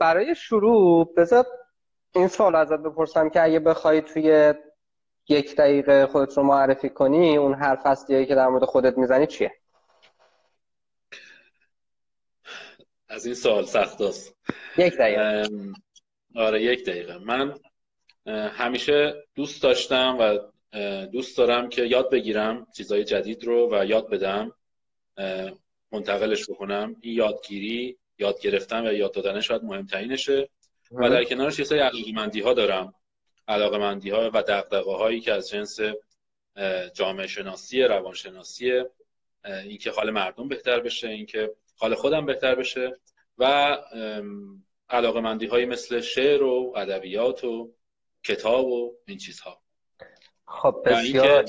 برای شروع بذار این سوال ازت بپرسم که اگه بخوای توی یک دقیقه خودت رو معرفی کنی اون هر فصلی که در مورد خودت می‌زنی چیه؟ از این سوال سخت است. یک دقیقه. آره یک دقیقه. من همیشه دوست داشتم و دوست دارم که یاد بگیرم چیزهای جدید رو و یاد بدم منتقلش بکنم. این یادگیری یاد گرفتن و یاد دادن شاید مهمترینشه. و در کنارش یه سری علاقمندی ها دارم. علاقمندی ها و دقدقه هایی که از جنس جامعه شناسی روانشناسی اینکه حال مردم بهتر بشه اینکه حال خودم بهتر بشه و علاقمندی هایی مثل شعر و ادبیات و کتاب و این چیزها. خب بسیار.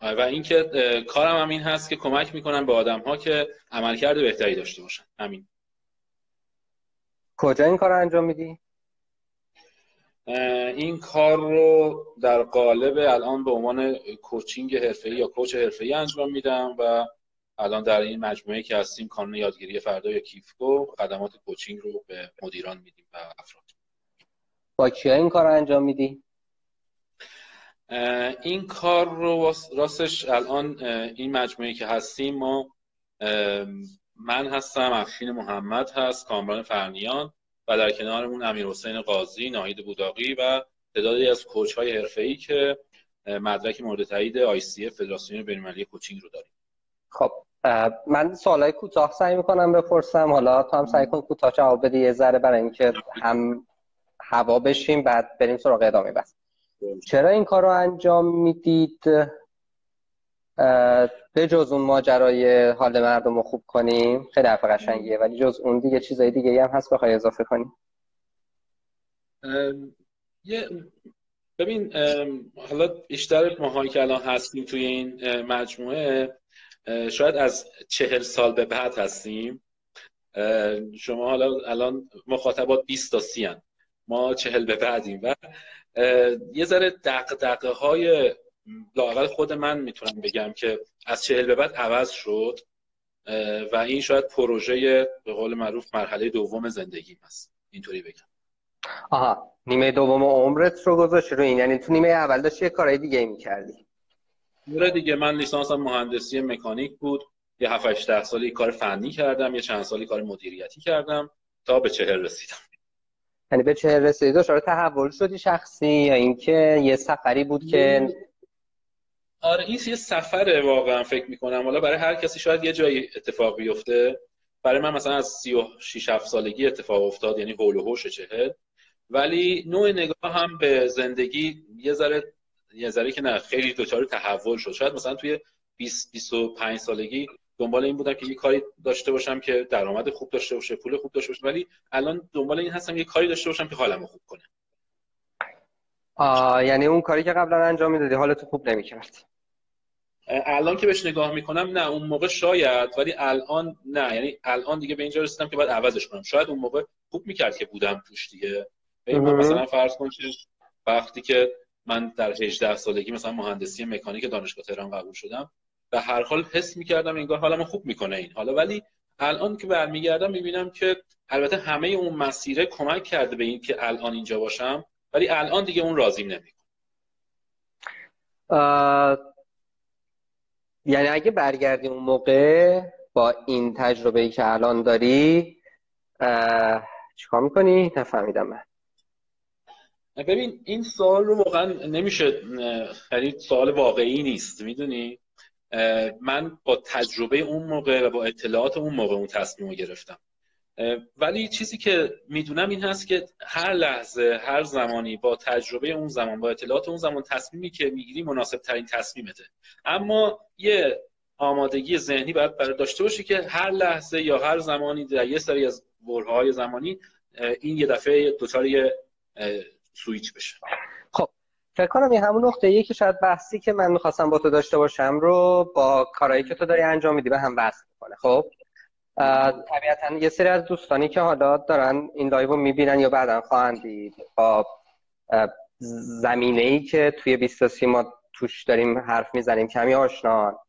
و اینکه کارم هم این هست که کمک می‌کنم به آدم ها که عملکرد بهتری داشته باشن همین کجا این کار انجام میدی؟ این کار رو در قالب الان به عنوان کوچینگ حرفه‌ای یا کوچ حرفه‌ای انجام میدم و الان در این مجموعه که هستیم کانون یادگیری فردا یا کیفکو خدمات کوچینگ رو به مدیران میدیم و افراد با کیا این کار رو انجام میدی؟ این کار رو راستش الان این مجموعه که هستیم ما من هستم افشین محمد هست کامران فرنیان و در کنارمون امیر حسین قاضی ناهید بوداقی و تعدادی از کوچ های حرفه‌ای که مدرک مورد تایید آی سی فدراسیون بین‌المللی کوچینگ رو داریم. خب من سوالای کوتاه سعی می‌کنم بپرسم. حالا تو هم سعی کن کوتاه جواب بدی یه ذره برای اینکه هم هوا بشیم بعد بریم سراغ ادامه بس چرا این کار رو انجام می‌دید؟ به جز اون ماجرای حال مردم رو خوب کنیم. خیلی حرف قشنگیه ولی جز اون دیگه چیزای دیگه هم هست بخوای اضافه کنیم. ببین حالا بیشتر ماهایی که الان هستیم توی این مجموعه شاید از چهل سال به بعد هستیم. شما حالا الان مخاطبات 20 تا 30 ما چهل به بعدیم و یه ذره دقدقه های لاقل خود من می‌تونم بگم که از چهل به بعد عوض شد و این شاید پروژه به قول معروف مرحله دوم زندگی هست. اینطوری بگم. آها نیمه دوم عمرت رو گذاشتی رو این یعنی تو نیمه اول داشتی یه کارهای دیگه می‌کردی. آره دیگه من لیسانسم مهندسی مکانیک بود. یه 7 8 سالی کار فنی کردم یه چند سالی کار مدیریتی کردم تا به چهل رسیدم. یعنی به چهل رسیدی؟ داشت تحول شدی شخصی یا اینکه یه سفری بود که آره این یه سفره واقعا فکر می‌کنم. حالا برای هر کسی شاید یه جایی اتفاق بیفته. برای من مثلا از 36 7 سالگی اتفاق افتاد یعنی هول و هوش چهل. ولی نوع نگاه هم به زندگی یه ذره یه ذره که نه خیلی دوچار تحول شد. شاید مثلا توی 20 25 سالگی دنبال این بودم که یه کاری داشته باشم که درآمد خوب داشته باشه پول خوب داشته باشه ولی الان دنبال این هستم یه کاری داشته باشم که حالمو خوب کنه. آه یعنی اون کاری که قبلا انجام می‌دادی حالت خوب نمی‌کرد. الان که بهش نگاه می‌کنم نه اون موقع شاید ولی الان نه. یعنی الان دیگه به اینجا رسیدم که باید عوضش کنم. شاید اون موقع خوب می‌کرد که بودم توش دیگه. مثلا فرض کن که وقتی که من در 18 سالگی مثلا مهندسی مکانیک دانشگاه تهران قبول شدم به هر حال حس می‌کردم انگار حالمو خوب می‌کنه این حالا. ولی الان که برمیگردم می‌بینم که البته همه اون مسیره کمک کرده به این که الان اینجا باشم ولی الان دیگه اون راضیم نمی‌کنه یعنی اگه برگردی اون موقع با این تجربه ای که الان داری چیکار می‌کنی؟ نفهمیدم من. ببین این سوال رو واقعا نمیشه یعنی سوال واقعی نیست می‌دونی؟ من با تجربه اون موقع و با اطلاعات اون موقع اون تصمیم رو گرفتم ولی چیزی که می‌دونم این هست که هر لحظه هر زمانی با تجربه اون زمان با اطلاعات اون زمان تصمیمی که می‌گیری مناسب ترین تصمیمته. اما یه آمادگی ذهنی باید برای داشته باشی که هر لحظه یا هر زمانی در یه سری از برهای زمانی این یه دفعه دوچار یه سویچ بشه. فکر کنم این همون نقطه یکی شاید بحثی که من می‌خواستم با تو داشته باشم رو با کارهایی که تو داری انجام میدی به هم بحث می‌کنه خب؟ طبیعتا یه سری از دوستانی که حالا دارن این لایو رو می‌بینن یا بعدا خواهند دید با زمینه ای که توی 23 ما توش داریم حرف می‌زنیم کمی آشنا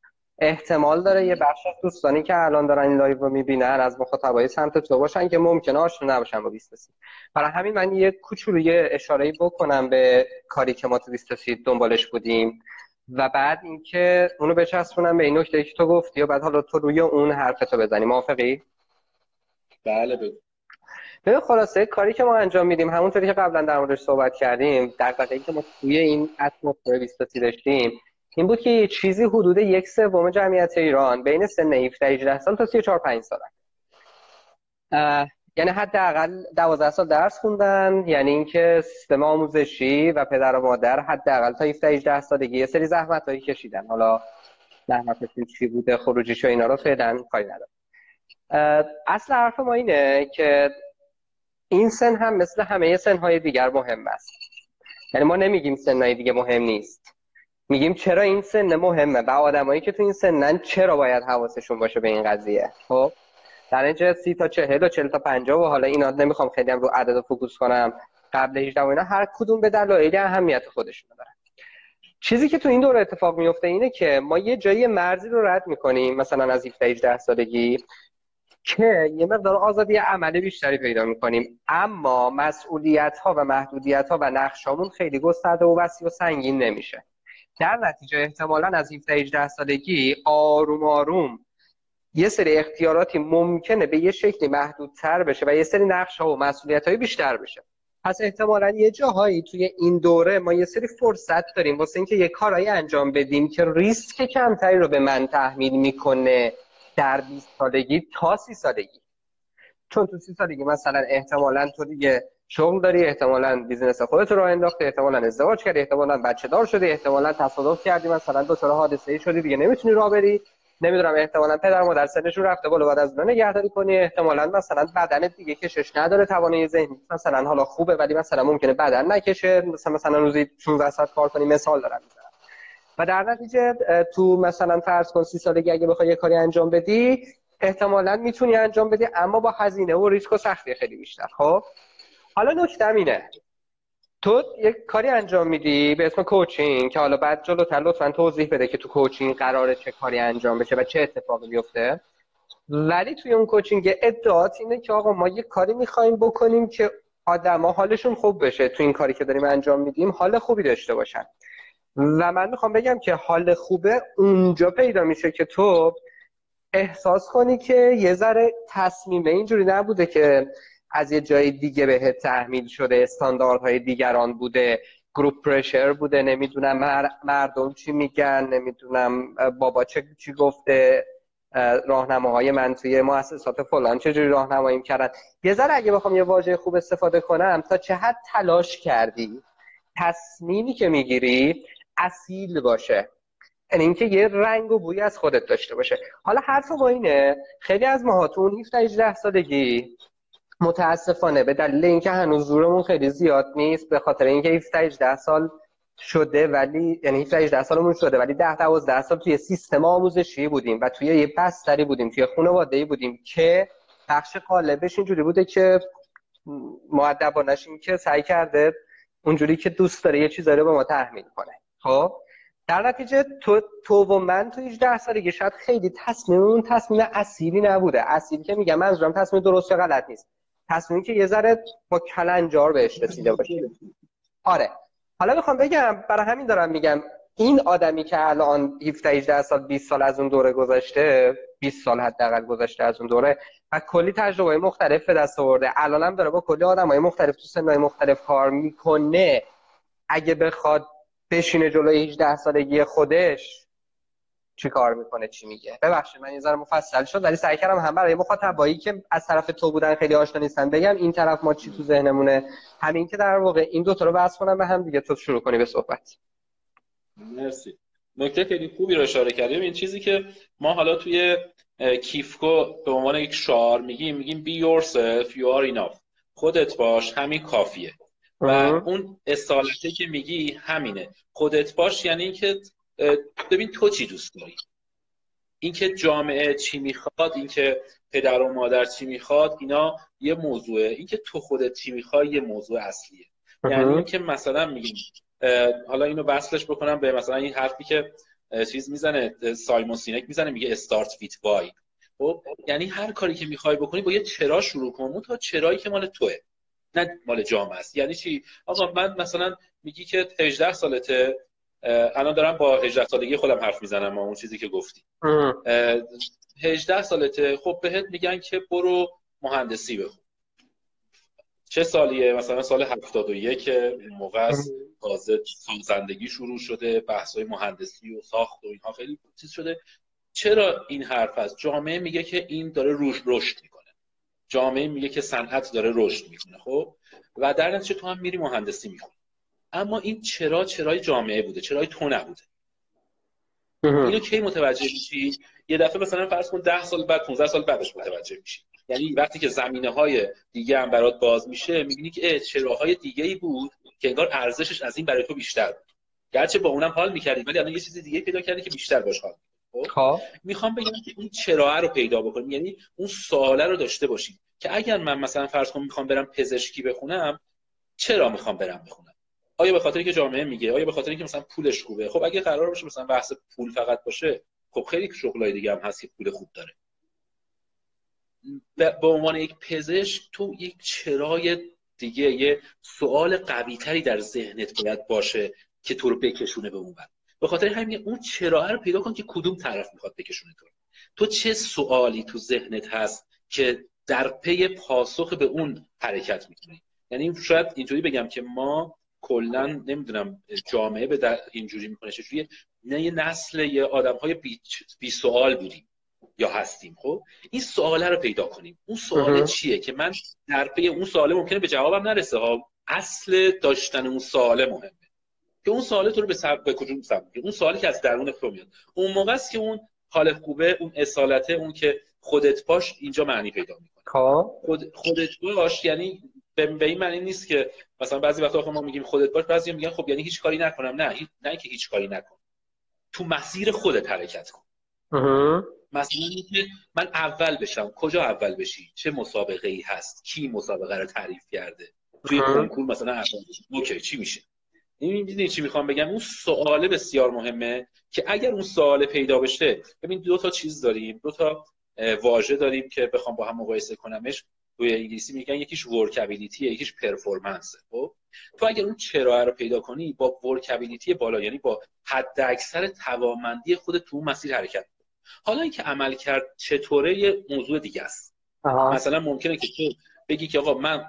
احتمال داره یه بخش از دوستانی که الان دارن این لایو رو می‌بینن از مخاطبای سمت تو باشن که ممکنه آشنا نباشن با 20 برای همین من یه کوچولو یه اشاره بکنم به کاری که ما تو 20 دنبالش بودیم و بعد اینکه اونو بچسبونم به این نکته که تو گفتی و بعد حالا تو روی اون حرفتو بزنی. موافقی؟ بله بگو ببین خلاصه کاری که ما انجام میدیم همونطوری که قبلا در موردش صحبت کردیم در ای که ما توی این اتمسفر 20 داشتیم این بود که یه چیزی حدود یک سوم جمعیت ایران بین سن 17 18 سال تا 34 5 سال یعنی حداقل 12 سال درس خوندن یعنی اینکه سیستم آموزشی و پدر و مادر حداقل تا 17 18 سالگی یه سری زحمت هایی کشیدن. حالا زحمتشون چی بوده خروجیش و اینا رو فعلا کاری ندارم اصل حرف ما اینه که این سن هم مثل همه سنهای دیگر مهم است. یعنی ما نمیگیم سنهای دیگه مهم نیست. میگیم چرا این سن مهمه؟ و آدمایی که تو این سنن چرا باید حواسشون باشه به این قضیه؟ خب در اینجا سی تا چهل و چهل تا پنجاه و حالا اینا نمی‌خوام خیلی هم رو عدد فوکوس کنم. قبل 18 و اینا هر کدوم به دلایل اهمیت خودشون دارن. چیزی که تو این دوره اتفاق میفته اینه که ما یه جایی مرزی رو رد می‌کنیم مثلا از 17 18 سالگی که یه مقدار آزادی عملی بیشتری پیدا می‌کنیم. اما مسئولیت ها و محدودیت ها و نقشامون خیلی گسترده و وسیع و سنگین نمیشه. در نتیجه احتمالا از 17 18 سالگی آروم آروم یه سری اختیاراتی ممکنه به یه شکلی محدودتر بشه و یه سری نقش ها و مسئولیت های بیشتر بشه. پس احتمالا یه جاهایی توی این دوره ما یه سری فرصت داریم واسه اینکه یه کارایی انجام بدیم که ریسک کمتری رو به من تحمیل می‌کنه در 20 سالگی تا 30 سالگی. چون تو 30 سالگی مثلا احتمالا تو دیگه شغل داری احتمالا بیزینس خودت رو انداختی احتمالا ازدواج کردی احتمالا بچه دار شدی احتمالا تصادف کردی مثلا دو تا حادثه ای شدی دیگه نمی‌تونی راه بری. نمی‌دونم احتمالا پدر مادر سنشون رفته بالا بعد از اون نگهداری کنی. احتمالا مثلا بدن دیگه کشش نداره توانایی ذهنی. مثلا حالا خوبه ولی مثلا ممکنه بدن نکشه. مثلا مثلا روزی 16 ساعت کار کنی مثال دارم. و در نتیجه تو مثلا فرض کن 30 سالگی اگه بخوای یه کاری انجام بدی احتمالا می‌تونی انجام بدی اما با هزینه و ریسک و سختی خیلی بیشتر. خب؟ حالا نکته اینه تو یک کاری انجام میدی به اسم کوچینگ که حالا بعد جلوتر لطفا توضیح بده که تو کوچینگ قراره چه کاری انجام بشه و چه اتفاقی بیفته ولی توی اون کوچینگ ادعات اینه که آقا ما یه کاری می‌خوایم بکنیم که آدما حالشون خوب بشه. تو این کاری که داریم انجام میدیم حال خوبی داشته باشن. و من می‌خوام بگم که حال خوبه اونجا پیدا میشه که تو احساس کنی که یه ذره تصمیم اینجوری نبوده که از یه جای دیگه به تحمیل شده استانداردهای دیگران بوده گروپ پرشر بوده نمی‌دونم مردم چی میگن نمی‌دونم بابا چه چی گفته راهنماهای من توی مؤسسات فلان چجوری راهنمایی کردن. یه ذره اگه بخوام یه واژه خوب استفاده کنم تا چه حد تلاش کردی تصمیمی که می‌گیری اصیل باشه؟ یعنی اینکه یه رنگ و بوی از خودت داشته باشه. حالا حرف با اینه خیلی از ما تو 17 18 سالگی. متاسفانه به دلیل اینکه هنوز زورمون خیلی زیاد نیست به خاطر اینکه 17 18 سال شده ولی یعنی 17 18 سالمون شده ولی 10 12 سال توی سیستم آموزشی بودیم و توی یه بستری بودیم توی خانواده بودیم که بخش قالبش اینجوری بوده که مؤدبانش این که سعی کرده اونجوری که دوست داره یه چیزایی رو به ما تحمیل کنه. خب؟ در نتیجه تو, تو و من تو 18 سالگی شاید خیلی تصمیم اون تصمیم اصیلی نبوده. اصیلی که میگم منظورم تصمیم درست یا غلط نیست. تصمیمی که یه ذره با کلنجار بهش رسیده باشه. آره. حالا می‌خوام بگم برای همین دارم میگم این آدمی که الان 17 18 سال 20 سال از اون دوره گذشته 20 سال حداقل گذشته از اون دوره و کلی تجربه مختلف به دست آورده. الانم داره با کلی آدمای مختلف تو سنهای مختلف کار می‌کنه. اگه بخواد بشینه جلوی 18 سالگی خودش چی کار می‌کنه چی میگه. ببخشید من یه ذره مفصل شد ولی سعی کردم هم برای مخاطبایی که از طرف تو بودن خیلی آشنا نیستن بگم این طرف ما چی تو ذهنمونه. همین که در واقع این دو تا رو بحث کنم به هم دیگه تو شروع کنی به صحبت. مرسی. نکته خیلی خوبی رو اشاره کردیم. این چیزی که ما حالا توی کیفکو به عنوان یک شعار میگیم میگیم be yourself you are enough. خودت باش همین کافیه. و اون اصالته که میگی همینه. خودت باش یعنی اینکه ببین تو چی دوست داری؟ اینکه جامعه چی می‌خواد اینکه پدر و مادر چی می‌خواد اینا یه موضوعه. اینکه تو خودت چی می‌خوای یه موضوع اصلیه. یعنی اینکه مثلا میگیم حالا اینو وصلش بکنم به مثلا این حرفی که چیز می‌زنه سایمون سینک می‌زنه میگه استارت ویت وای. خب یعنی هر کاری که می‌خوای بکنی با یه چرا شروع کن. اون تا چرایی که مال توه. نه مال جامعه است. یعنی چی؟ آقا من مثلا میگی که 18 سالته. الان دارم با 18 سالگی خودم حرف می‌زنم اون چیزی که گفتی. 18 سالته. خب بهت میگن که برو مهندسی بخون. چه سالیه؟ مثلا سال 71 موقع است تازه سازندگی شروع شده بحث های مهندسی و ساخت و اینها خیلی چیز شده. چرا این حرف است جامعه میگه که این داره روش رشد می‌کنه. جامعه میگه که صنعت داره رشد می‌کنه خب؟ و در نتیجه تو هم میری مهندسی می‌کنی اما این چرا چرای جامعه بوده چرای تو نبوده. اینو کی متوجه میشی؟ یه دفعه مثلا فرض کن 10 سال بعد 15 سال بعدش متوجه میشی. یعنی وقتی که زمینه های دیگه هم برات باز میشه می‌بینی که چراهای دیگه ای بود که انگار ارزشش از این برای تو بیشتر بود. گرچه با اونم حال می‌کردی ولی الان یه چیز دیگه پیدا کردی که بیشتر باش حال خب, خب. می‌خوام بگم که این چرا رو پیدا بکنیم یعنی اون سواله رو داشته باشیم که اگر من مثلا فرض کنم می‌خوام برم پزشکی بخونم چرا می‌خوام برم بخونم؟ آیا به خاطر که جامعه میگه؟ آیا به خاطر اینکه مثلا پولش خوبه؟ خب اگه قرار باشه مثلا بحث پول فقط باشه خب خیلی شغلای دیگه هم هست که پول خوب داره. به عنوان یک پزشک تو یک چرای دیگه یه سوال قوی تری در ذهنت باید باشه که تو رو بکشونه به اون بر به خاطر همین اون چرا رو پیدا کن که کدوم طرف می‌خواد بکشونه تو تو چه سوالی تو ذهنت هست که در پی پاسخ به اون حرکت می‌کنی؟ یعنی شاید اینطوری بگم که ما کلا نمی‌دونم جامعه به اینجوری می‌کنه چجوری نه یه نسل یه آدم های بی, بی سوال بودیم یا هستیم خب؟ این سواله رو پیدا کنیم. اون سوال چیه که من در پی اون سواله ممکنه به جوابم نرسه؟ ها اصل داشتن اون سواله مهمه. که اون سواله تو رو به سب... به کجا اون سوالی که از درون تو میاد. اون موقع است که اون حال خوبه اون اصالته اون که خودت باش اینجا معنی پیدا می‌کنه. خب. خود خودت باش یعنی به این معنی نیست که مثلا بعضی وقتا ما میگیم خودت باش بعضی میگن خب یعنی هیچ کاری نکنم. نه نه که هیچ کاری نکن. تو مسیر خودت حرکت کن. مثلا من اول بشم. کجا اول بشی؟ چه مسابقه ای هست؟ کی مسابقه رو تعریف کرده؟ توی کنکور مثلا اول اوکی چی میشه؟ این چی می‌خوام بگم؟ اون سواله بسیار مهمه که اگر اون سوال پیدا بشه ببین دو تا چیز داریم. دو تا واژه داریم که بخوام با هم مقایسه کنمش. توی انگلیسی میگن یکیش ورکابیلیتی یکیش پرفورمنس. خب؟ تو اگر اون چرا رو پیدا کنی با ورکابیلیتی بالا یعنی با حد اکثر توانمندی خود تو اون مسیر حرکت. حالا اینکه عمل کرد چطوره یه موضوع دیگه است. مثلا ممکنه که تو بگی که آقا من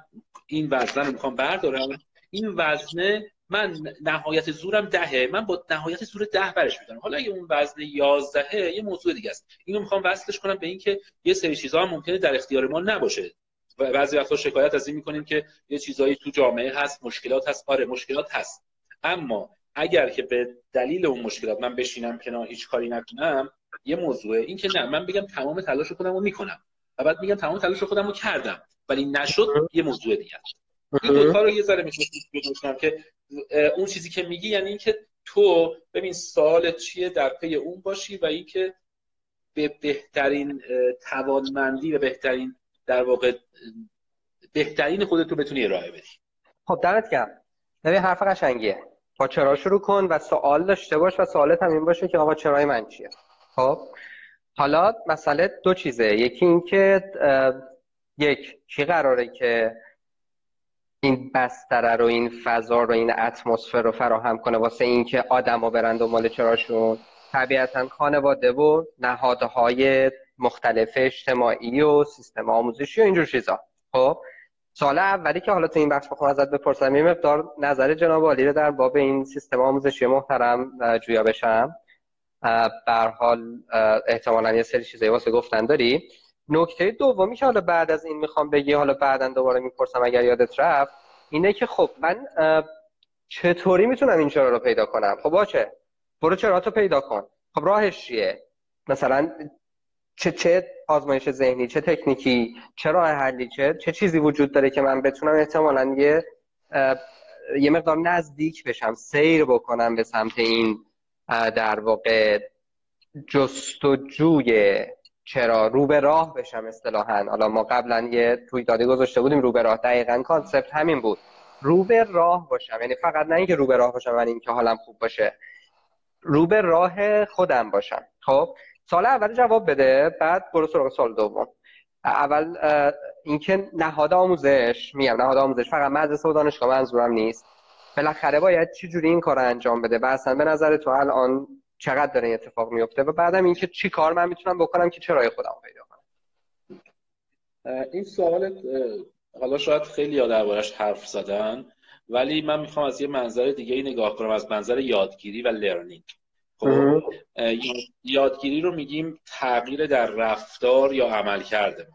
این وزنه رو می‌خوام بردارم. این وزنه من نهایت زورم دهه. من با نهایت زور ده برش میدارم. حالا اگه اون وزن یازدهه یه موضوع دیگه است. اینو می‌خوام وصلش کنم به اینکه یه سری چیزها هم ممکنه در اختیار ما نباشه. بعضی وقتا شکایت از این می‌کنیم که یه چیزایی تو جامعه هست مشکلات هست. آره مشکلات هست. اما اگر که به دلیل اون مشکلات من بشینم کنار هیچ کاری نکنم یه موضوعه این که نه من بگم تمام تلاش خودم رو می‌کنم و بعد میگم تمام تلاش خودم رو کردم ولی نشد یه موضوع دیگه این دو رو یه ذره می‌تونم که اون چیزی که میگی یعنی اینکه تو ببین سوال چیه در پی اون باشی و اینکه به بهترین توانمندی و بهترین در واقع بهترین خودت رو بتونی ارائه بدی. خب دمت گرم. ببین حرف قشنگیه. با چرا شروع کن و سوال داشته باش و سوالت هم این باشه که آقا چرای من چیه. خب؟ حالا مسئله دو چیزه. یکی اینکه یک کی قراره که این بستره رو این فضا رو این اتمسفر رو فراهم کنه واسه اینکه آدما برن دنبال چراشون؟ طبیعتا خانواده و نهادهای مختلف اجتماعی و سیستم آموزشی و اینجور چیزا. خب سال اولی که حالا تو این بخش بخوام ازت بپرسم یه مقدار نظر جناب عالی رو در باب این سیستم آموزشی محترم جویا بشم. بر حال احتمالا یه سری چیزایی واسه گفتن داری. نکته دومی که حالا بعد از این می‌خوام بگی حالا بعدا دوباره می‌پرسم اگر یادت رفت اینه که خب من چطوری می‌تونم این چرا رو پیدا کنم؟ خب باشه برو چرا تو پیدا کن؟ خب راهش چیه؟ مثلا چه چه آزمایش ذهنی چه تکنیکی چه راه حلی چه چه چیزی وجود داره که من بتونم احتمالا یه یه مقدار نزدیک بشم سیر بکنم به سمت این در واقع جستجوی چرا رو به راه بشم اصطلاحا. حالا ما قبلا یه داده گذاشته بودیم رو به راه. دقیقا کانسپت همین بود. رو به راه باشم یعنی فقط نه اینکه رو به راه باشم ولی اینکه حالم خوب باشه. رو به راه خودم باشم. خب؟ سال اول جواب بده بعد برو سراغ سال دوم. اول اینکه نهاد آموزش میگم نهاد آموزش فقط مدرسه و دانشگاه منظورم نیست. بالاخره باید چه جوری این کار رو انجام بده؟ و اصلا به نظر تو الان چقدر داره اتفاق میفته؟ و بعدم اینکه چی کار من می‌تونم بکنم که چرای خودم پیدا کنم؟ این سوال حالا شاید خیلی یاد دربارش حرف زدن ولی من می‌خوام از یه منظر دیگه ای نگاه کنم از منظر یادگیری و لرنینگ خب یادگیری رو میگیم تغییر در رفتار یا عمل کرده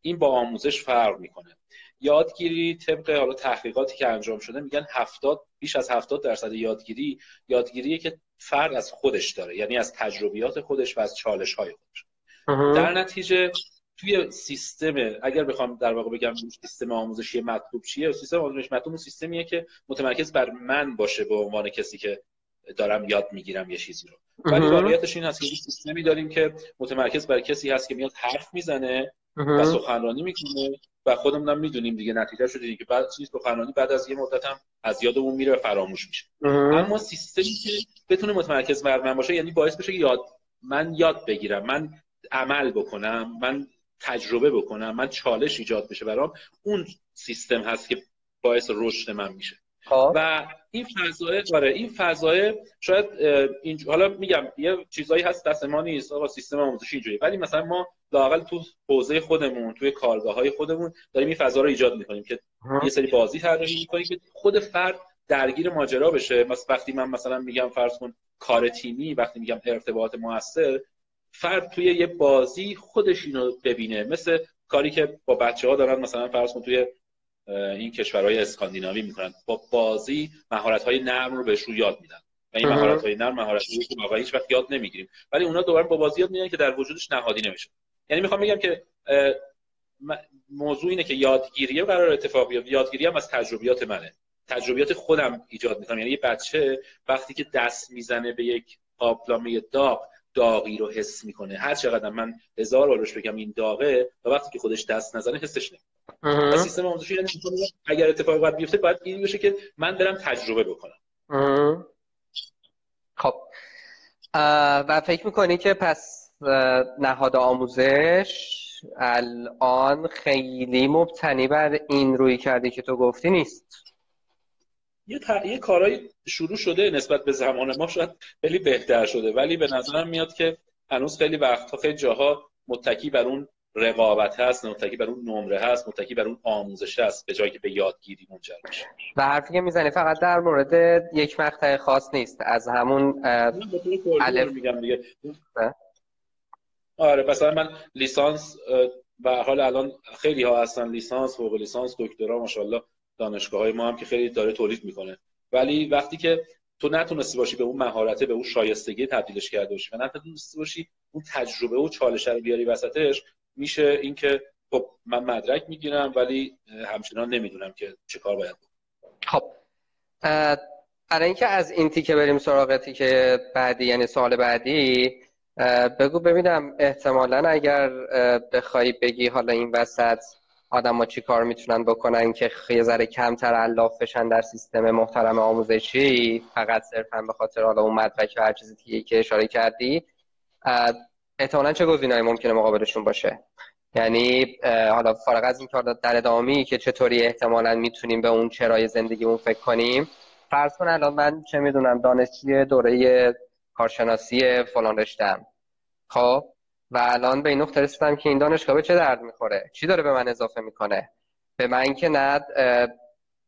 این با آموزش فرق می‌کنه. یادگیری طبق حالا تحقیقاتی که انجام شده میگن 70 بیش از 70 درصد یادگیری یادگیریه که فرد از خودش داره. یعنی از تجربیات خودش و از چالش های خودش در نتیجه توی سیستم اگر بخوام در واقع بگم سیستم آموزشی مطلوب چیه سیستم آموزشی مطلوب سیستمیه که متمرکز بر من باشه به عنوان کسی که دارم یاد می‌گیرم یه چیزی رو. ولی واقعیتش این هست که سیستمی داریم که متمرکز بر کسی هست که میاد حرف می‌زنه و سخنرانی می‌کنه و خودمون می‌دونیم دیگه نتیجه شده دیگه بعد چیز سخنرانی بعد از یه مدت هم از یادمون میره و فراموش میشه. اما سیستمی که بتونه متمرکز بر من باشه یعنی باعث بشه یاد من یاد بگیرم من عمل بکنم من تجربه بکنم من چالش ایجاد بشه برام اون سیستم هست که باعث رشد من میشه. خب. و این فضای آره این فضای شاید این حالا میگم یه چیزایی هست دست ما نیست آقا سیستم آموزشی اینجوری ولی مثلا ما لاقل تو حوزه خودمون توی کارگاه های خودمون داریم این فضا رو ایجاد می‌کنیم که یه سری بازی طراحی می‌کنیم که خود فرد درگیر ماجرا بشه. مثلا وقتی من مثلا میگم فرض کن کار تیمی وقتی میگم ارتباط موثر فرد توی یه بازی خودش اینو ببینه. مثل کاری که با بچه ها دارن مثلا فرض کن توی این کشورهای اسکاندیناوی می‌کنن. با بازی مهارت های نرم رو بهشون یاد میدن. و این مهارت های نرم مهارت که واقعا هیچ وقت یاد نمی‌گیریم. ولی اونا دوباره با بازی یاد میدن که در وجودش نهادی نمیشه. یعنی می‌خوام بگم که موضوع اینه که یادگیری قرار اتفاق بیفته. یادگیری هم از تجربیات منه. تجربیات خودم ایجاد می‌کنم. یعنی یه بچه وقتی که دست می‌زنه به یک قابلمه داغ داغی رو حس می‌کنه. هر چقدر من هزار بار بگم این داغه و وقتی که خودش دست نزنه حسش نمی‌کنه. سیستم آموزشی یعنی اگر اتفاق باید بیفته باید این بشه که من برم تجربه بکنم. خب. و فکر می‌کنی که پس نهاد آموزش الان خیلی مبتنی بر این روی کرده که تو گفتی نیست؟ یه, ت... یه کارهای شروع شده نسبت به زمان ما شاید خیلی بهتر شده ولی به نظرم میاد که هنوز خیلی وقتها خیلی جاها متکی بر اون رقابت هست متکی بر اون نمره هست متکی بر اون آموزش هست به جایی که به یادگیری منجر بشه و حرفی که می‌زنی فقط در مورد یک مقطع خاص نیست از همون الف میگم دیگه. آره مثلا من لیسانس و حال الان خیلی ها هستن لیسانس فوق لیسانس دکترا ماشاءالله دانشگاه های ما هم که خیلی داره تولید می‌کنه. ولی وقتی که تو نتونستی باشی به اون مهارته به اون شایستگی تبدیلش کرده باشی و نتونستی باشی اون تجربه و چالش رو بیاری وسطش میشه اینکه خب من مدرک می‌گیرم ولی همچنان نمی‌دونم که چه کار باید خب برای اینکه از این تیکه بریم سراغ تیکه بعدی یعنی سال بعدی بگو ببینم احتمالا اگر بخوای بگی حالا این وسط آدم ها چی کار می‌تونن بکنن که یه ذره کمتر علاف بشن در سیستم محترم آموزشی فقط صرفا به خاطر حالا اون مدرک و هر چیزی که اشاره کردی. احتمالا چه گزینه‌ای ممکنه مقابلشون باشه؟ یعنی حالا فارغ از این کار در ادامه که چطوری احتمالا می‌تونیم به اون چرای زندگیمون فکر کنیم فرض کن الان من چه می‌دونم دانشجوی دوره کارشناسی فلان رشتم خب؟ و الان به این نقطه رسیدم که این دانشگاه به چه درد می‌خوره؟ چی داره به من اضافه می‌کنه؟ به من که نه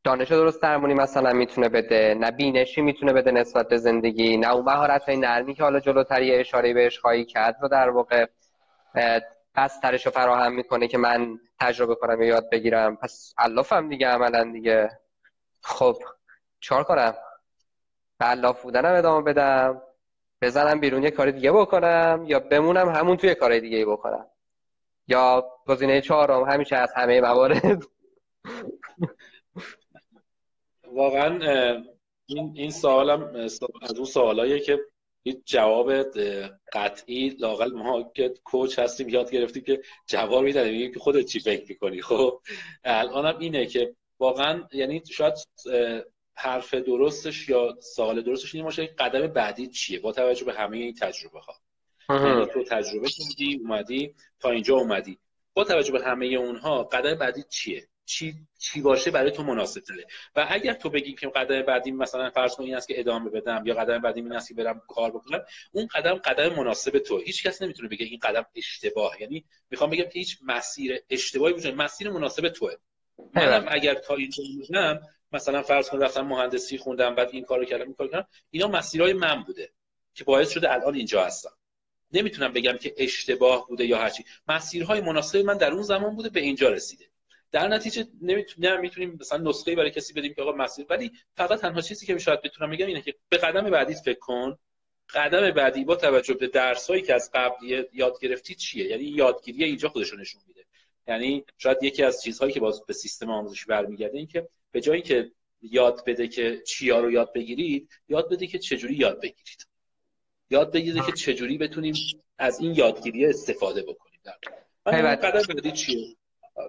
دانش درست درمونی مثلا می‌تونه بده نه بینشی می‌تونه بده نسبت به زندگی نه اون مهارت های نرمی که حالا جلوتر یه اشاره بهش خواهی کرد و در واقع بسترش رو فراهم می‌کنه که من تجربه کنم یا یاد بگیرم. پس علافم دیگه عملا دیگه. خب چهار کنم؟ به علاف بودنم ادامه بدم بزنم بیرون یه کار دیگه بکنم یا بمونم همون توی کار دیگه بکنم؟ یا گزینه چهارم همیشه از همه موارد. واقعا این این سوالم از اون سوالاییه که هیچ جواب قطعی لاقل ما که کوچ هستیم یاد گرفتیم که جواب میدن. که خودت چی فکر می‌کنی؟ خب الانم اینه که واقعا یعنی شاید حرف درستش یا سوال درستش این باشه قدم بعدی چیه؟ با توجه به همه این تجربه ها. یعنی تو تجربه کردی اومدی تا اینجا اومدی. با توجه به همه اونها قدم بعدی چیه؟ چی چی باشه برای تو مناسب تره و اگر تو بگی که قدم بعدی مثلا فرض کن این است که ادامه بدم یا قدم بعدی این است که برم کار بکنم اون قدم قدم مناسب تو. هیچ کس نمی‌تونه بگه این قدم اشتباه. یعنی می‌خوام بگم که هیچ مسیر اشتباهی وجود مسیر مناسب توه. منم اگر تا اینجا بودم مثلا فرض کن رفتم مهندسی خوندم بعد این کارو کردم این کارو کردم اینا مسیرهای من بوده که باعث شده الان اینجا هستم. نمی‌تونم بگم که اشتباه بوده یا هرچی. مسیرهای مناسب من در اون زمان بوده به اینجا رسیده. در نتیجه نمی‌تونیم می‌تونیم مثلا نسخه برای کسی بدیم که آقا مسیر ولی فقط تنها چیزی که شاید بتونم بگم اینه که به قدم بعدی فکر کن قدم بعدی با توجه به درسایی که از قبل یاد گرفتی چیه؟ یعنی یادگیری اینجا خودش نشون میده. یعنی شاید یکی از چیزهایی که باز به سیستم آموزشی برمیگرده این که به جایی که یاد بده که چیا رو یاد بگیرید یاد بده که چجوری یاد بگیرید. یاد بگیرید که چجوری بتونیم از این یادگیری استفاده بکنیم. در قدم بعدی چیه؟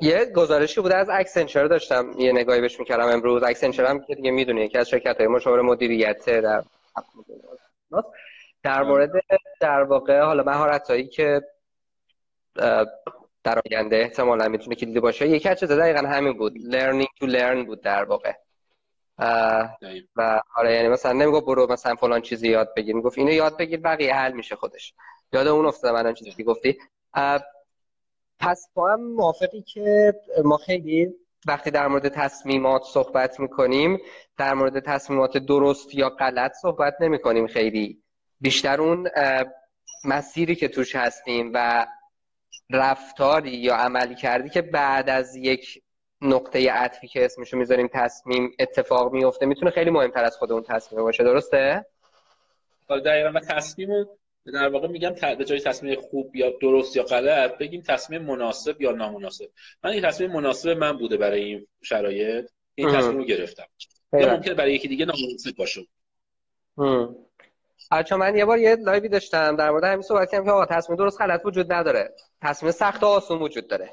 یه گزارشی بوده از Accenture داشتم. یه نگاهی بهش می‌کردم امروز. Accenture هم که دیگه می‌دونی یکی از شرکت های مشاور مدیریت در در مورد در واقع حالا مهارت هایی که در آینده احتمالا می‌تونه کلیدی باشه. یکی از چیزا دقیقا همین بود. Learning to learn بود در واقع. و آره یعنی مثلا نمیگو برو مثلا فلان چیزی یاد بگیر. می‌گفت اینو یاد بگیر بقیه حل میشه خودش. یاد اون افتادم من چیزی که گفتی. پس با هم موافقی که ما خیلی وقتی در مورد تصمیمات صحبت می‌کنیم در مورد تصمیمات درست یا غلط صحبت نمی کنیم خیلی. بیشتر اون مسیری که توش هستیم و رفتاری یا عملی کردی که بعد از یک نقطه عطفی که اسمشو می‌ذاریم تصمیم اتفاق میفته می‌تونه خیلی مهمتر از خود اون تصمیم باشه. درسته؟ دقیقا. و تصمیم در واقع میگم به جای تصمیم خوب یا درست یا غلط بگیم تصمیم مناسب یا نامناسب. من این تصمیم مناسب من بوده برای این شرایط. این تصمیم رو گرفتم. یا ممکنه برای یکی دیگه نامناسب باشه. چون من یه بار یه لایوی داشتم در مورد همین صحبت کردم که آقا تصمیم درست غلط وجود نداره. تصمیم سخت و آسون وجود داره.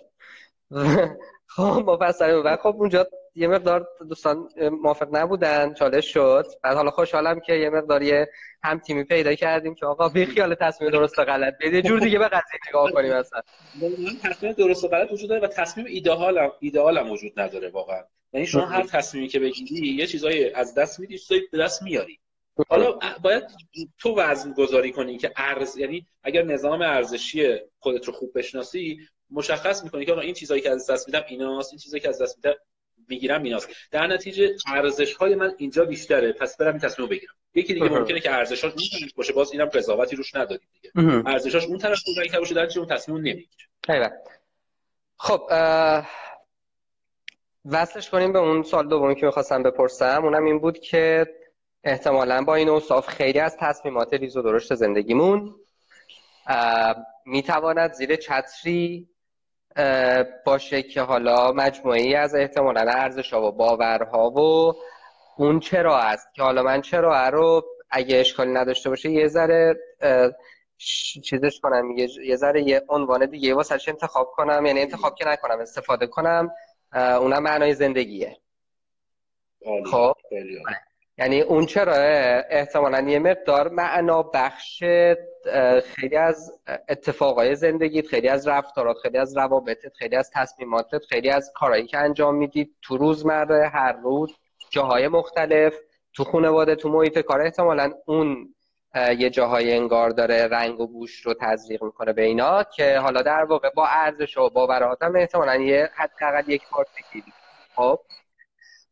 خب مفصل. و خب اونجا یه مقدار دوستان موافق نبودن چالش شد. بعد حالا خوشحالم که یه مقدار هم تیمی پیدا کردیم که آقا بی خیال تصمیم درست و غلط بده جور دیگه به قضیه نگاه کنیم اصلا. تصمیم درست و غلط وجود داره و تصمیم ایدئال هم ایدئال وجود نداره واقعا. یعنی شما هر تصمیمی که بگیری یه چیزای از دست میدی چیزایی به دست میاری. حالا باید تو وزن گذاری کنی که ارز یعنی اگر نظام ارزشی خودت رو خوب بشناسی مشخص می‌کنی که آقا این چیزایی که از دست میدم ایناست این چیزایی که از دست میدم می‌گیرم ایناست. در نتیجه ارزش های من اینجا بیشتره. پس برم این تصمیم بگیرم. یکی دیگه ممکنه که ارزشاش اون طرف باشه. باز اینم قضاوتی روش نداریم دیگه. ارزشاش اون طرف که باشه در اون تصمیم نمی‌گیره. خب وصلش کنیم به اون سال دومی که می‌خواستم بپرسم. اونم این بود که احتمالا با این اوصاف خیلی از تصمیمات ریز و درشت زندگیمون می‌تواند زیر چتری باشه که حالا مجموعی از احتمالا ارزش ها و باورها و اون چرا است که حالا من چرا رو اگه اشکالی نداشته باشه یه ذره چیزش کنم یه ذره یه عنوان دیگه واسه انتخاب کنم؟ یعنی انتخاب که نکنم استفاده کنم اونم معنای زندگیه. خب؟ یعنی اون چرا؟ احتمالا یه مقدار معنا بخش خیلی از اتفاقای زندگیت خیلی از رفتارات خیلی از روابطت خیلی از تصمیماتت خیلی از کارهایی که انجام می‌دید تو روزمره هر روز جاهای مختلف تو خانواده تو محیط کار. احتمالا اون یه جاهای انگار داره رنگ و بوش رو تزریق می‌کنه به اینا که حالا در واقع با ارزش و باورات هم احتمالا یه حداقل یک بار خب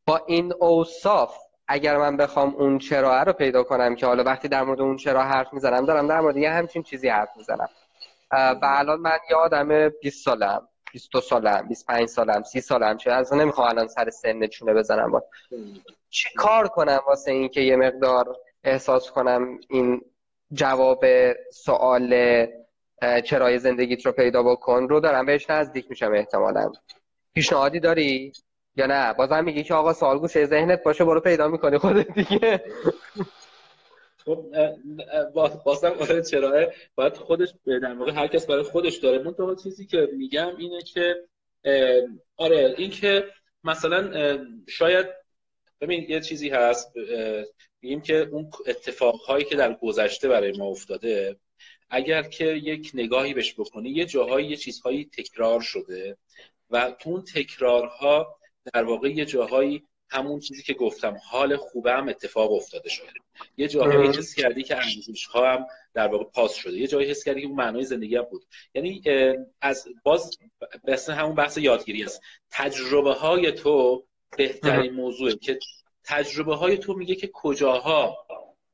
با این اوصاف اگر من بخوام اون چرا رو پیدا کنم که حالا وقتی در مورد اون چرا حرف می‌زنم دارم در مورد یه همچین چیزی حرف می‌زنم. و الان من یه آدم 20 سالم 22 سالم 25 سالم 30 سالم چه از نمی‌خوام الان سر سن چونه بزنم. با چی کار کنم واسه اینکه یه مقدار احساس کنم این جواب سوال چرای زندگیت رو پیدا بکن رو دارم؟ بهش نزدیک میشم احتمالا. پیشنهادی داری؟ یا نه؟ بازم میگی که آقا سوال گوشه ذهنت باشه برو پیدا می‌کنی خودت دیگه. خب بازم آره چرا باید خودش در واقع هر کس برای خودش داره. من چیزی که میگم اینه که آره این که مثلا شاید ببین یه چیزی هست میگیم که اون اتفاقهایی که در گذشته برای ما افتاده اگر که یک نگاهی بهش بکنی یه جاهایی یه چیزهایی تکرار شده و تو اون تکرارها در واقع یه جاهایی همون چیزی که گفتم حال خوبه هم اتفاق افتاده شده. یه جایی حس کردی که ارزش ها هم در واقع پاس شده. یه جایی حس کردی که اون معنای زندگی هم بود. یعنی از باز بس همون بحث یادگیری است. تجربه های تو بهترین موضوعه که تجربه های تو میگه که کجاها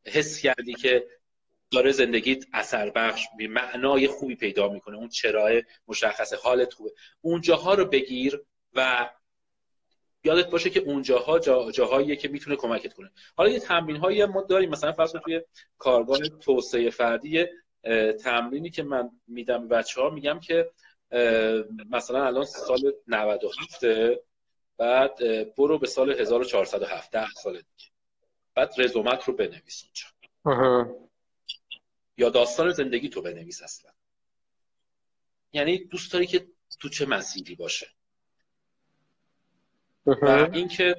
حس کردی که داره زندگیت اثر بخش معنای خوبی پیدا می‌کنه. اون چرای مشخصه حالت خوبه. اونجاها رو بگیر و یادت باشه که اونجاها جا جاهاییه که می‌تونه کمکت کنه. حالا یه تمرین هایی ما داریم. مثلا فرض توی کارگاه توسعه فردی تمرینی که من میدم بچه ها میگم که مثلا الان سال 97 بعد برو به سال 1407 ده سال دیگه. بعد رزومت رو بنویس اونجا. یا داستان زندگی تو بنویس اصلا. یعنی دوست داری که تو چه مسیری باشه؟ و اینکه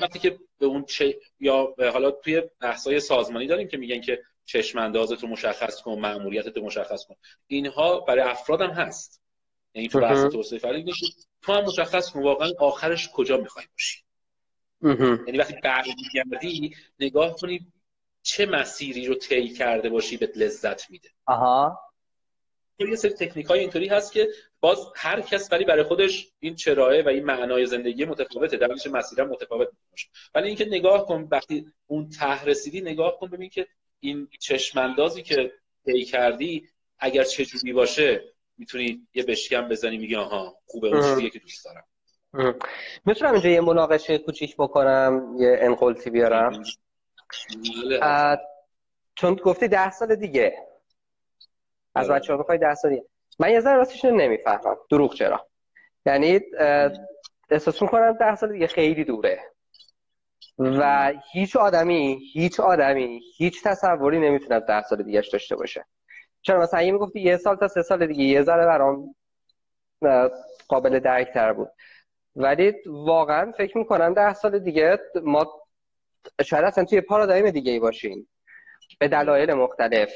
وقتی که به اون چه یا حالا توی بحث‌های سازمانی داریم که میگن که چشم اندازت رو مشخص کن مأموریتت رو مشخص کن. اینها برای افراد هم هست. یعنی تو بحث توسعه فردی تو هم مشخص کن واقعا آخرش کجا می‌خوای باشی. یعنی وقتی برمیگردی نگاه کنی چه مسیری رو طی کرده باشی به لذت میده. آها یه سری تکنیک های اینطوری هست که باز هر کس ولی برای خودش این چرایه و این معنای زندگی متفاوته. در مسیر متفاوت باشه. ولی اینکه نگاه کن وقتی اون ته رسیدی نگاه کن ببین که این چشماندازی که طی کردی اگر چه جوری باشه می‌تونی یه بشکم بزنی میگی آها خوبه اون که دوست دارم. می‌تونم اینجا یه مناقشه کوچیک بکنم یه انقلتی بیارم. بله. چون گفتی ده سال دیگه. از بله. بچه ها بخوای ده سال دیگه. من یه ذره راستش نمی‌فهمم. دروغ چرا؟ یعنی احساس می‌کنم ده سال دیگه خیلی دوره. و هیچ آدمی هیچ آدمی هیچ تصوری نمی‌تونه ده سال دیگهش داشته باشه. چرا؟ مثلا اگه می‌گفتی یه سال تا سه سال دیگه یه ذره برام قابل درک تر بود. ولی واقعا فکر می‌کنم ده سال دیگه ما شاید اصلا توی پارادایم دیگه ای باشیم. به دلایل مختلف.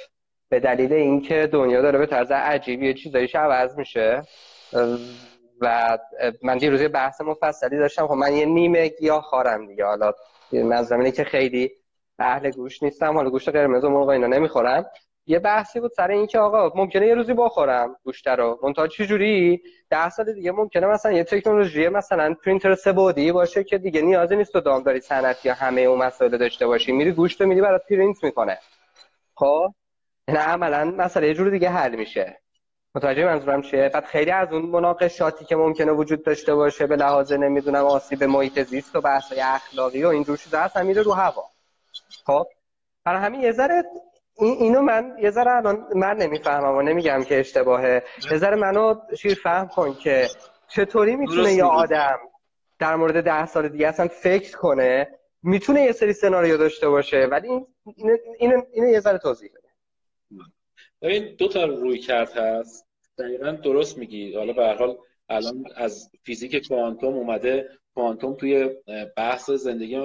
به دلیل اینکه دنیا داره به طرز عجیبی چیزایش عوض میشه. و من دیروز یه بحث مفصلی داشتم. خب من یه نیمه گیاه خارم دیگه. حالا منظورم اینه که خیلی اهل گوش نیستم. حالا گوشت قرمز و مرغ اینا نمی‌خورم. یه بحثی بود سر اینکه آقا ممکنه یه روزی بخورم گوشت رو. منتها چه جوری؟ ده سال دیگه ممکنه مثلا یه تکنولوژی مثلا پرینتر سه بعدی باشه که دیگه نیازی نیست تو دامداری صنعتی یا همه اون مسائل داشته باشی. میری گوشت رو میری برات پرینت می‌کنه. خب؟ نه عملا مسئله یه جور دیگه حل میشه. متوجه منظورم چیه؟ بعد خیلی از اون مناقشاتی که ممکنه وجود داشته باشه به لحاظ نمی‌دونم آسیب محیط زیست و بحث‌های اخلاقی و این جور چیزا هست میره رو هوا. خب؟ برای همین یه ذره این اینو من یه ذره الان من نمی‌فهمم و نمیگم که اشتباهه. یه ذره منو شیر فهم کن که چطوری می‌تونه یه آدم در مورد ده سال دیگه اصلا فکر کنه می‌تونه یه سری سناریو داشته باشه ولی این اینو اینو یه ذره توضیح بده. ببین دو تا روی کرد هست. دقیقا درست میگی. حالا به هر حال الان از فیزیک کوانتوم اومده. کوانتوم توی بحث زندگی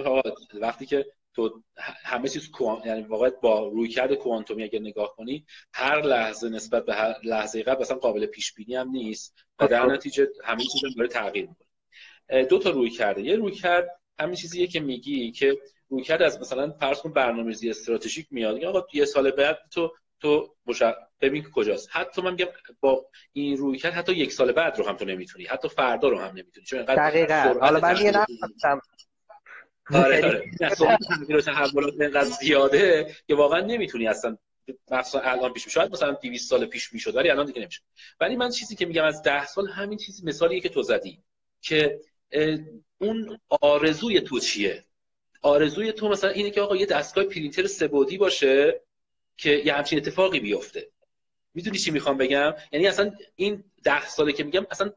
وقتی که تو همه چیز یعنی واقعا با رویکرد کوانتومی اگر نگاه کنی هر لحظه نسبت به هر لحظه قبل مثلا قابل پیش بینی هم نیست و در نتیجه همه چیز داره تغییر می‌کنه. دو تا روی کرده. یه روی کرد همین چیزیه که میگی که روی کرد از مثلا فرض کن برنامه‌ریزی استراتژیک میاد. آقا یه سال بعد تو تو مشا... ببین کجاست. حتی من میگم با این روی کرد حتی یک سال بعد رو هم تو نمی‌تونی. حتی فردا رو هم نمی‌تونی. چون دقیقاً. حالا من یه آره آره. تحولات اینقدر زیاده که واقعا نمی‌تونی اصلا مثلا الان پیش شاید مثلا 200 سال پیش می‌شد ولی الان دیگه نمیشه ولی من چیزی که میگم از 10 سال همین چیزی مثالیه که تو زدی که اون آرزوی تو چیه؟ آرزوی تو مثلا اینه که آقا یه دستگاه پرینتر سبودی باشه که یه همچین اتفاقی بیفته. می‌دونی چی می‌خوام بگم؟ یعنی اصلا این ده ساله که میگم اصلا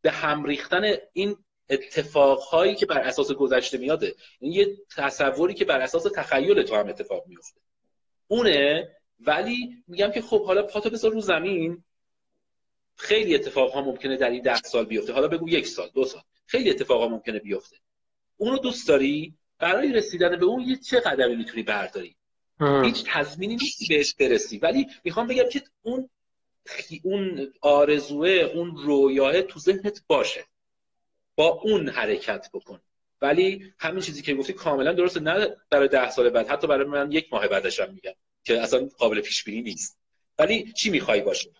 به هم ریختن این اتفاقهایی که بر اساس گذشته میاده این یه تصوری که بر اساس تخیل تو هم اتفاق میفته اونه ولی میگم که خب حالا پاتو بذار رو زمین. خیلی اتفاق ها ممکنه در این ده سال بیفته. حالا بگو یک سال دو سال. خیلی اتفاق ها ممکنه بیفته. اونو دوست داری؟ برای رسیدن به اون یه چه قدمی می‌تونی برداری؟ هیچ تضمینی نیستی بهش برسی. ولی می‌خوام بگم که اون اون آرزوه اون رویاه تو ذهنت باشه. با اون حرکت بکن. ولی همین چیزی که گفتی کاملا درسته. نه برای ده سال بعد حتی برای من یک ماه بعدشم میگم که اصلا قابل پیش بینی نیست. ولی چی می‌خوای باشه؟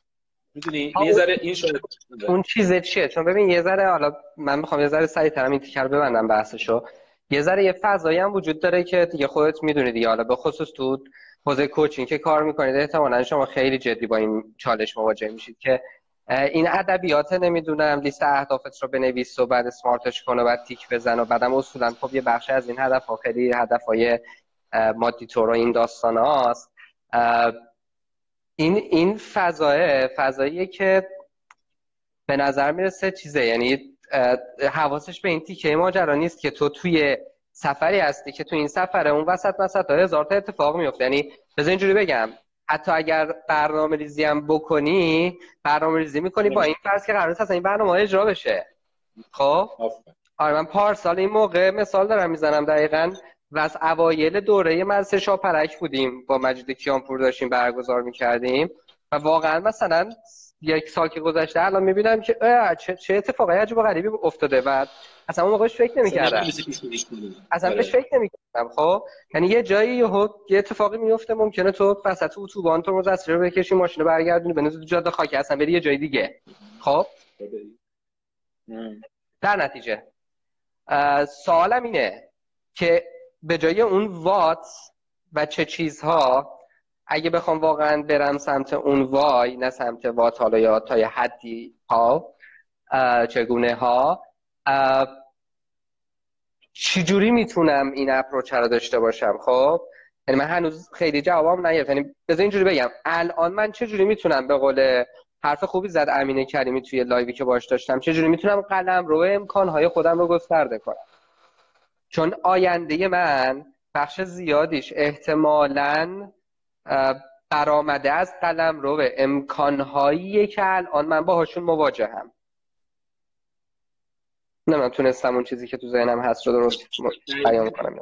می‌دونی؟ یه ذره این شده اون چیز چیه؟ چون ببین یه ذره حالا من می‌خوام یه ذره سریع ترم این تیکر ببندم بحثشو. یه ذره یه فضایی هم وجود داره که دیگه خودت می‌دونی حالا به خصوص تو حوزه کوچینگ که کار می‌کنید احتمالا شما خیلی جدی با این چالش مواجه میشید که این ادبیات نمی‌دونم لیست اهدافت رو بنویس و بعد سمارتش کن و بعد تیک بزن و بعدم اصولا خب یه بخش از این هدف ها خیلی هدف های مادی رو این داستان هاست. این این فضایه فضاییه که به نظر می‌رسه چیزه. یعنی حواسش به این تیکه ماجرا نیست که تو توی سفری هستی که تو این سفره اون وسط وسط هزار تا اتفاق میفته. یعنی بذار اینجوری بگم. حتی اگر برنامه ریزی هم بکنی برنامه ریزی می‌کنی با این فرض که قرار این برنامه اجرا بشه. خب؟ آره من پارسال این موقع مثال دارم می‌زنم دقیقا. و از اوایل دوره مدرسه شاپرک بودیم. با مجید کیانپور داشتیم برگزار می‌کردیم. و واقعا مثلا یک سال که گذشته الان می‌بینم که چه, چه اتفاقی عجب و غریبی افتاده و اصلا اون موقعش فکر نمی‌کردم. اصلا بهش فکر نمی‌کردم خب؟ یعنی یه جایی یه یه اتفاقی میفته ممکنه تو وسط اتوبان تو رو بکشی ماشین رو برگردونی بنوزی تو جاده خاکی اصلا بری یه جای دیگه. خب؟ در نتیجه سوالم اینه که به جای اون وات و چه چیزها اگه بخوام واقعا برم سمت اون وای نه سمت وات حالا یا تا یه حدی ها چگونه ها چجوری می‌تونم این اپروچ رو داشته باشم؟ خب یعنی من هنوز خیلی جوابم نیفت یعنی بذار اینجوری بگم الان من چجوری می‌تونم به قول حرف خوبی زد امینه کریمی توی لایوی که باش داشتم چجوری می‌تونم قلم رو امکانهای خودم رو گسترده کنم؟ چون آینده من بخش زیادیش احتمالاً برآمده از قلم رو امکانهایی که الان من باهاشون مواجهم. نه من تونستم اون چیزی که تو ذهنم هست رو درست بیان کنم.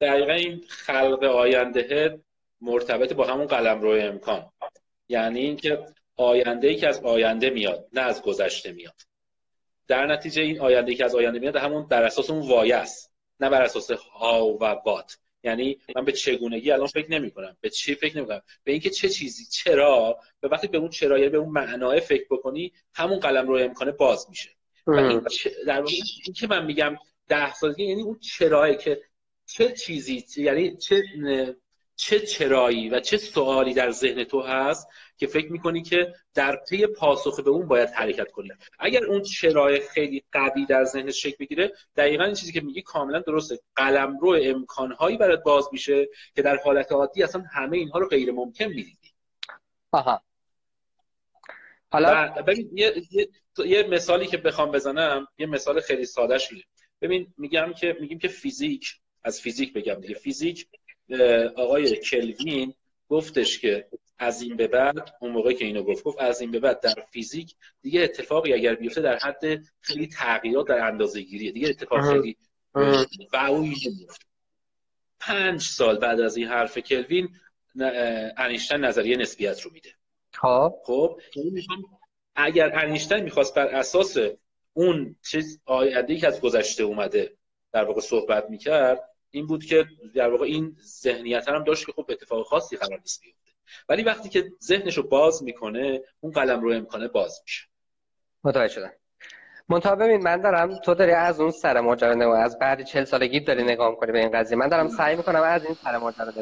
دقیقا این خلق آینده مرتبط با همون قلم روی امکان. یعنی اینکه آینده ای که از آینده میاد نه از گذشته میاد. در نتیجه این آینده ای که از آینده میاد همون در اساس اون وایه است. نه بر اساس ها و وات. یعنی من به چگونگی الان فکر نمی کنم به چی فکر نمی کنم به اینکه چه چیزی چرا؟ به وقتی به اون چرا یعنی به اون معنای فکر بکنی همون قلم رو امکانه باز میشه. و این در واقع این که من میگم ده سالگی یعنی اون چرایی که چه چیزی یعنی چه چه چرایی و چه سوالی در ذهن تو هست که فکر می‌کنی که در پی پاسخ به اون باید حرکت کنی اگر اون چرای خیلی قوی در ذهن شکل بگیره دقیقا این چیزی که میگی کاملا درسته. قلم رو امکانهایی برات باز میشه که در حالت عادی اصلا همه اینها رو غیر ممکن می‌دیدی. آها. حالا ببین یه،, یه،, یه مثالی که بخوام بزنم یه مثال خیلی ساده شده ببین میگم که میگیم که فیزیک از فیزیک بگم دیگه. فیزیک آقای کلوین گفتش که از این به بعد اون موقع که اینو گفت گفت از این به بعد در فیزیک دیگه اتفاقی اگر بیفته در حد خیلی تغییرات در اندازه گیریه دیگه اتفاق خیلی وعوی نمیفته پنج سال بعد از این حرف کلوین انیشتن نظریه نسبیت رو میده. خب. خب یعنی اگر انیشتن می‌خواست بر اساس اون چیز آینده که از گذشته اومده در واقع صحبت می‌کرد این بود که در واقع این ذهنیت هم داشت که خب اتفاق خاصی قرار نیست بیفته. ولی وقتی که ذهنش رو باز می‌کنه اون قلم رو امکانه باز میشه. متوجه شدم. منتها ببین من دارم تو داری از اون سر ماجرا نگاه از بعد 40 سالگی داری نگاه می‌کنی به این قضیه. من دارم سعی می‌کنم از این سر ماجرا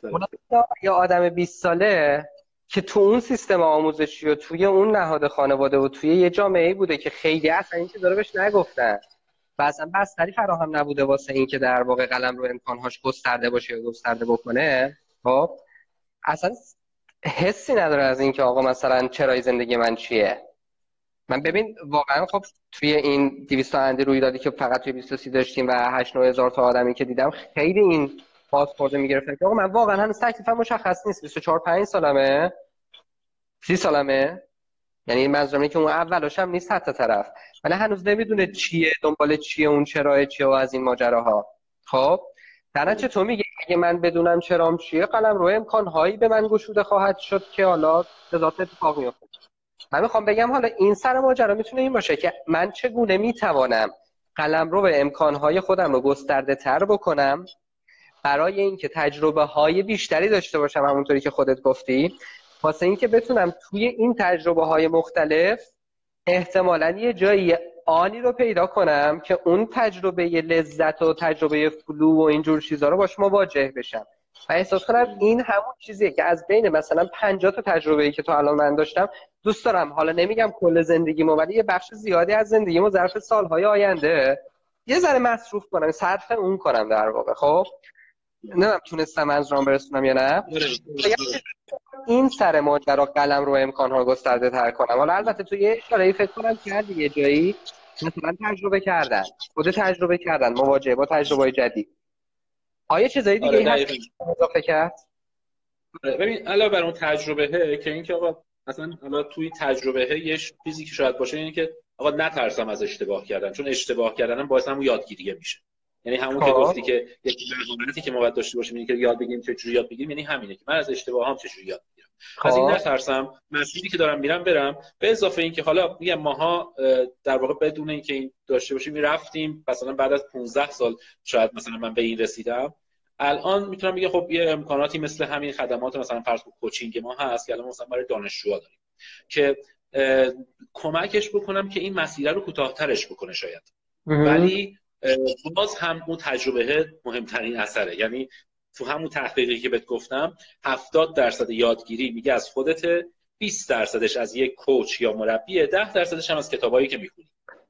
نگاه یا آدم 20 ساله که تو اون سیستم آموزشی و توی اون نهاد خانواده و توی یه جامعه بوده که خیلی اصلا این چیزا رو بهش نگفتن. و اصلا بستری فراهم نبوده واسه اینکه در واقع قلم رو امکانهاش گسترده باشه یا گسترده بکنه. خب. اصلا حسی نداره از اینکه آقا مثلا چرای زندگی من چیه. من ببین واقعا خب توی این 200 اندی روی دادی که فقط توی 23 داشتیم و 8 هزار تا آدمی که دیدم خیلی این خورده می‌گرفت. آقا من واقعا هنوز تکلیفم مشخص نیست. 24 5 سالمه. 30 سالمه. یعنی منظورم که اون اولش هم نیست حتی طرف. ولی هنوز نمی‌دونه چیه دنبال چیه اون چرا چیه و از این ماجراها. خب. در تو میگه اگه من بدونم چرام چیه قلم روی امکانهایی به من گشوده خواهد شد که حالا به ذات اتفاق میفته من می‌خوام بگم حالا این سر ماجرا می‌تونه این باشه که من چگونه می‌توانم قلم رو به امکانهای خودم رو گسترده تر بکنم برای اینکه تجربه های بیشتری داشته باشم همونطوری که خودت گفتی؟ واسه اینکه بتونم توی این تجربه های مختلف احتمالا یه جایی آنی رو پیدا کنم که اون تجربه لذت و تجربه فلو و اینجور چیزها رو باش مواجه بشم. و احساس کنم این همون چیزیه که از بین مثلا 50 تا تجربه ای که تو الان من داشتم دوست دارم. حالا نمیگم کل زندگیمو ولی یه بخش زیادی از زندگیمو ظرف سالهای آینده یه ذره مصروف کنم صرف اون کنم در واقع خب؟ نمی‌دونم تونستم از رام برسونم یا نه. این سر ماجرا قلم رو امکان ها گسترده تر کنم. حالا البته تو یه اشاره فکر کنم کردی یه جایی مثلا تجربه کردن خود تجربه کردن مواجهه با تجربه جدید. آیا چیزایی دیگه آره هست اضافه کرد؟ آره، ببین علاوه بر اون تجربه که اینکه آقا مثلا حالا توی تجربه یه چیزی که شاید باشه اینه که آقا نترسم از اشتباه کردن چون اشتباه کردن باعث هم یادگیریه میشه. یعنی همون که خب. گفتی که یک مهارتی که ما باید داشته باشیم اینه که یاد بگیریم چجوری یاد بگیریم یعنی همینه که من از اشتباه هم چجوری یاد بگیرم از این خب. نترسم مسیری که دارم میرم برم. به اضافه اینکه حالا میگم ماها در واقع بدون اینکه این داشته باشیم می‌رفتیم مثلا بعد از 15 سال شاید مثلا من به این رسیدم. الان می‌تونم بگم خب یه امکاناتی مثل همین خدمات مثلا فرض کوچینگ ما هست که الان مثلا برای دانشجوها داریم که کمکش بکنم که این مسیر رو کوتاهترش بکنه شاید. ولی باز هم اون تجربه مهمترین اثره. یعنی تو همون تحقیقی که بهت گفتم 70 درصد یادگیری میگه از خودت 20 درصدش از یک کوچ یا مربیه 10 درصدش هم از کتابایی که می‌خونی.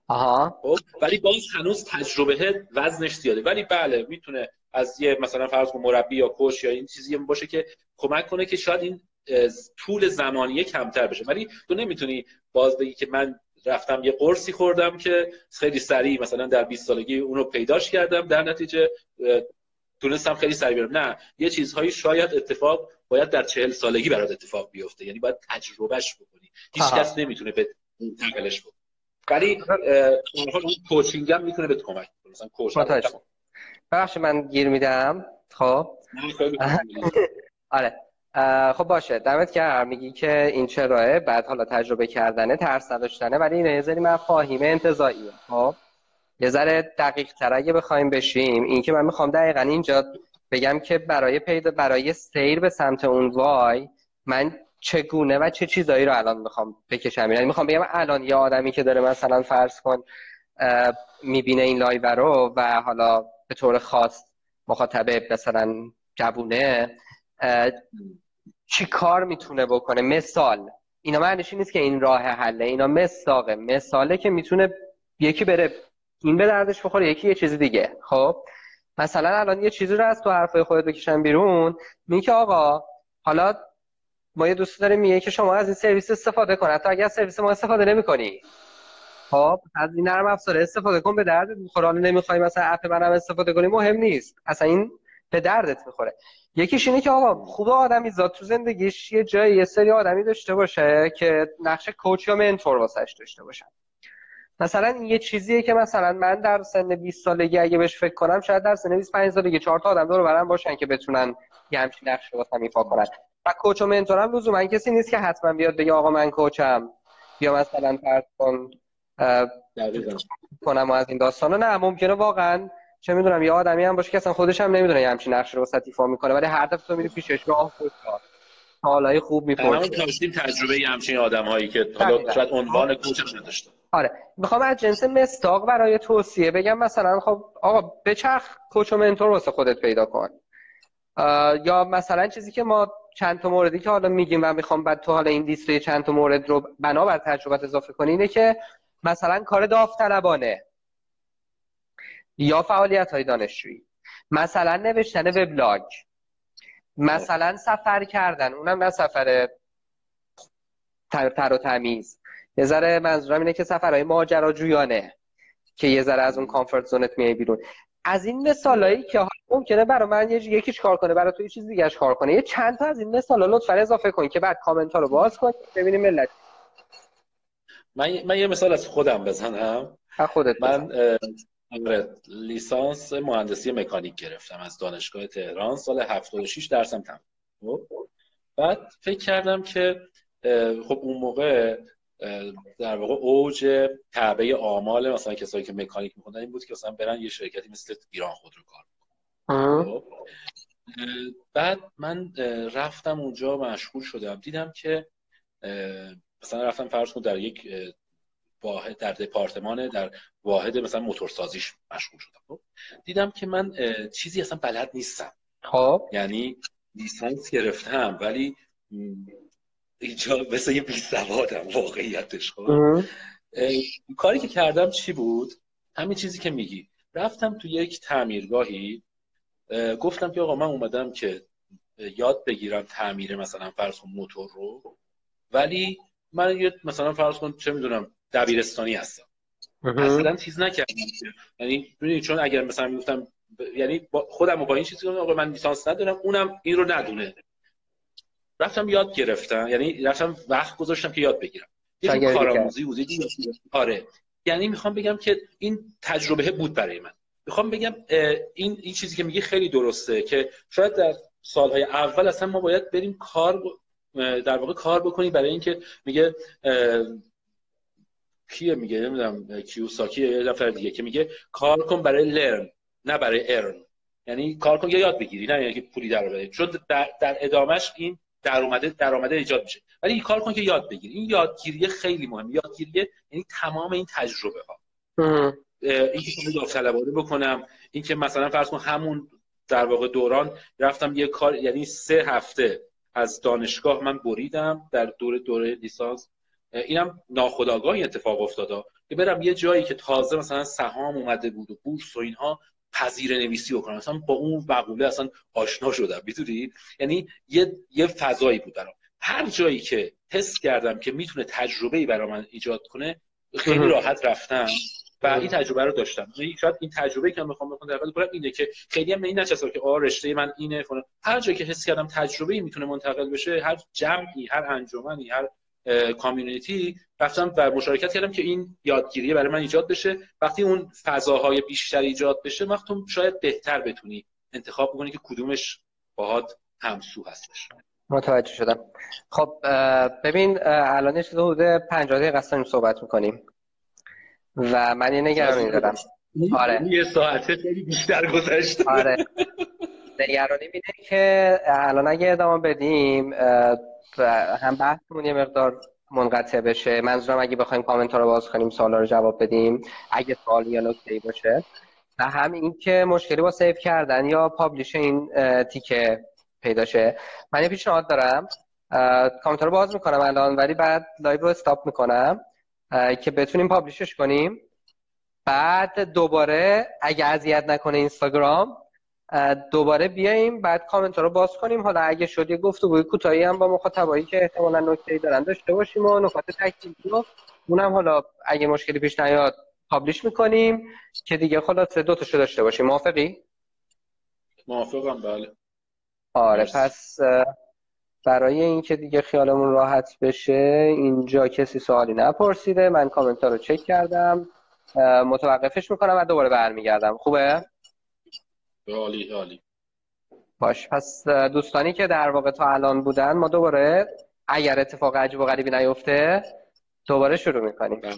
آها. خب ولی باز هنوز تجربه وزنش زیاده. ولی بله می‌تونه از یه مثلا فرض کن مربی یا کوچ یا این چیزی باشه که کمک کنه که شاید این طول زمانی کمتر بشه. ولی تو نمی‌تونی باز بگی که من رفتم یه قرصی خوردم که خیلی سریع مثلا در 20 سالگی اونو پیداش کردم. در نتیجه تونستم خیلی سریع برم نه یه چیزهایی شاید اتفاق باید در چهل سالگی برات اتفاق بیفته. یعنی باید تجربهش بکنی. هیچ کس نمی‌تونه به منتقلش بکنه. ولی اون کوچینگ هم می‌تونه بهت کمک کنه مثلا کوچ من گیر میدم. خب. آره. خب باشه. دمت گرم. میگی که این چراه بعد حالا تجربه کردنه ترس نداشتنه ولی این یه ذره مفاهیم انتظاییه. خب؟ یه ذره دقیق تر اگه بخوایم بشیم این که من می‌خوام دقیقا اینجا بگم که برای پیدا برای سیر به سمت اون وای من چگونه و چه چیزایی رو الان می‌خوام بکشم؟ یعنی می‌خوام بگم الان یه آدمی که داره مثلا فرض کن می‌بینه این live رو و حالا به طور خاص مخاطب مثلا جوونه چی کار می‌تونه بکنه؟ مثال. اینا معنیش نیست که این راه حله. اینا مصداقه مثاله که می‌تونه یکی بره این به دردش بخوره یکی یه چیزی دیگه. خب؟ مثلا الان یه چیزی رو از تو حرفای خودت بکشن بیرون. میگه که آقا حالا ما یه دوست داریم میگه که شما از این سرویس استفاده کن. حتی اگر سرویس ما استفاده نمی‌کنی. خب؟ از این نرم افزار استفاده کن به درد می‌خوره حالا نمی‌خوای مثلا اپ منم استفاده کنی مهم نیست. اصلا این به دردت می‌خوره. یکیش اینه که آقا خوب آدمی زاد تو زندگیش یه جایی یه سری آدمی داشته باشه که نقش کوچ یا منتور واسش داشته باشن. مثلا این یه چیزیه که مثلا من در سن 20 سالگی اگه بهش فکر کنم شاید در سن 25 سالگی چهار تا آدم دور برم باشن که بتونن یه همچین نقش رو واسم ایفا کنن. و کوچ و منتورم لزوما کسی نیست که حتما بیاد بگه آقا من کوچم یا مثلا فرض کن کنم از این داستانا نه ممکنه واقعا چه می‌دونم یه آدمی هم باشه که اصلا خودش هم نمی‌دونه یه همچین نقش رو واسه ایفا می‌کنه ولی هر دفعه تو میری پیشش راه خود حالای خوب می‌پرسی همون داشتیم تجربه یه همچین آدمایی که حالا شاید عنوان کوچ نداشته. آره. می‌خوام از جنس مستاق برای توصیه بگم مثلا خب آقا بچرخ کوچ و منتور واسه خودت پیدا کن. یا مثلا چیزی که ما چند تا موردی که حالا میگیم و می‌خوام بعد تو حالا این لیست چند تا مورد رو بنابر تجربت اضافه کنی اینه که مثلا کار داوطلبانه. یا فعالیت های دانشجویی. مثلا نوشتن وبلاگ. مثلا سفر کردن. اونم نه سفر تر, تر و تمیز. یه ذره منظورم اینه که سفرهای ماجراجویانه که یه ذره از اون کامفورت زونت میای بیرون. از این مثالایی که ممکنه برای من یه یکیش کار کنه برای تو یه چیز دیگهش کار کنه. یه چند تا از این مثالا لطفا اضافه کن که بعد کامنت ها رو باز کن ببینیم ملت. من, من یه مثال از خودم بزنم. خودت من آره، لیسانس مهندسی مکانیک گرفتم از دانشگاه تهران سال 76 درسم تموم خب؟ بعد فکر کردم که خب اون موقع در واقع اوج کعبه آمال مثلا کسایی که مکانیک میخوندن این بود که مثلا برن یه شرکتی مثل ایران خودرو کار بکنن خب؟ بعد من رفتم اونجا مشغول شدم دیدم که مثلا رفتم فرض کن در یک واحد در دپارتمان در واحد مثلا موتورسازیش مشغول شدم. خب دیدم که من چیزی اصلا بلد نیستم. خب. یعنی لیسانس گرفتم ولی اینجا مثل یه بیسوادم واقعیتش خب. کاری که کردم چی بود؟ همین چیزی که میگی. رفتم تو یک تعمیرگاهی گفتم که آقا من اومدم که یاد بگیرم تعمیر مثلا فرض کن موتور رو ولی من یه مثلا فرض کن چه می‌دونم دبیرستانی هستم. اصلا چیز نکردم. یعنی چون اگر مثلا می‌گفتم یعنی خودم با این چیزی آقا من لیسانس ندارم اونم این رو ندونه. رفتم یاد گرفتم. یعنی رفتم وقت گذاشتم که یاد بگیرم. یه کارآموزی بود آره. یعنی می‌خوام بگم که این تجربه بود برای من. می‌خوام بگم این این چیزی که میگه خیلی درسته که شاید در سالهای اول اصلا ما باید بریم کار در واقع کار بکنیم برای اینکه میگه کیه میگه نمی‌دونم کیوساکی یه نفر دیگه که میگه کار کن برای لرن نه برای ارن یعنی کار کن یا یاد بگیری نه یعنی که پولی در بده چون در, در ادامش این درآمده درآمده ایجاد میشه. ولی این کار کن که یاد بگیری. این یادگیری خیلی مهمه. یادگیری یعنی تمام این تجربه ها این که داوطلبانه بکنم این که مثلا فرض کن همون در واقع دوران رفتم یه کار یعنی سه هفته از دانشگاه من بریدم در دور دوره لیسانس. اینم ناخداگاه اتفاق افتاده. که برم یه جایی که تازه مثلا سهام اومده بود و بورس و اینها پذیر نویسی بکنم. مثلا با اون مقوله اصلا آشنا شدم می‌دونی؟ یعنی یه یه فضایی بود برام. هر جایی که حس کردم که می‌تونه تجربه ای برای من ایجاد کنه خیلی راحت رفتم و این تجربه رو داشتم. یعنی شاید این تجربه که من می‌خوام بکنم در کنم اینه که خیلی هم این نچسبه که آ رشته من اینه فلان. هر جایی که حس کردم تجربه ای می‌تونه منتقل بشه هر جمعی هر انجمنی هر کامیونیتی رفتم و مشارکت کردم که این یادگیری برای من ایجاد بشه. وقتی اون فضاهای بیشتر ایجاد بشه وقتی شاید بهتر بتونی انتخاب بکنی که کدومش باهات همسو هستش. متوجه شدم. خب ببین الان چیز حدود 50 دقیقه صحبت می‌کنیم. و من یه نگرانی دارم. آره. یه ساعته خیلی بیشتر گذشته. آره. نگرانی اینه که الان اگه ادامه بدیم هم بحثمون یه مقدار منقطع بشه. منظورم اگه بخوایم کامنت رو باز کنیم سوالا رو جواب بدیم اگه سوالی یا نکته باشه. و هم این که مشکلی با save کردن یا publish این تیکه پیدا شه. من یه پیشنهاد دارم. کامنت رو باز می‌کنم الان ولی بعد live رو stop می‌کنم که بتونیم publish ش کنیم. بعد دوباره اگه اذیت نکنه اینستاگرام دوباره بیایم بعد کامنت رو باز کنیم. حالا اگه شد یه گفتگوی کوتاهی هم با مخاطبایی که احتمالا نکته دارن داشته باشیم و نکات تکمیلی رو اونم حالا اگه مشکلی پیش نیاد پابلیش می‌کنیم که دیگه خلاصه دو تاشو داشته باشیم. موافقی؟ موافقم بله. آره پس برای اینکه دیگه خیالمون راحت بشه اینجا کسی سوالی نپرسیده. من کامنت رو چک کردم. متوقفش می‌کنم و دوباره برمیگردم. خوبه؟ عالی عالی باش پس دوستانی که در واقع تا الان بودن ما دوباره اگر اتفاق عجیب و غریبی نیفته دوباره شروع می‌کنیم بله.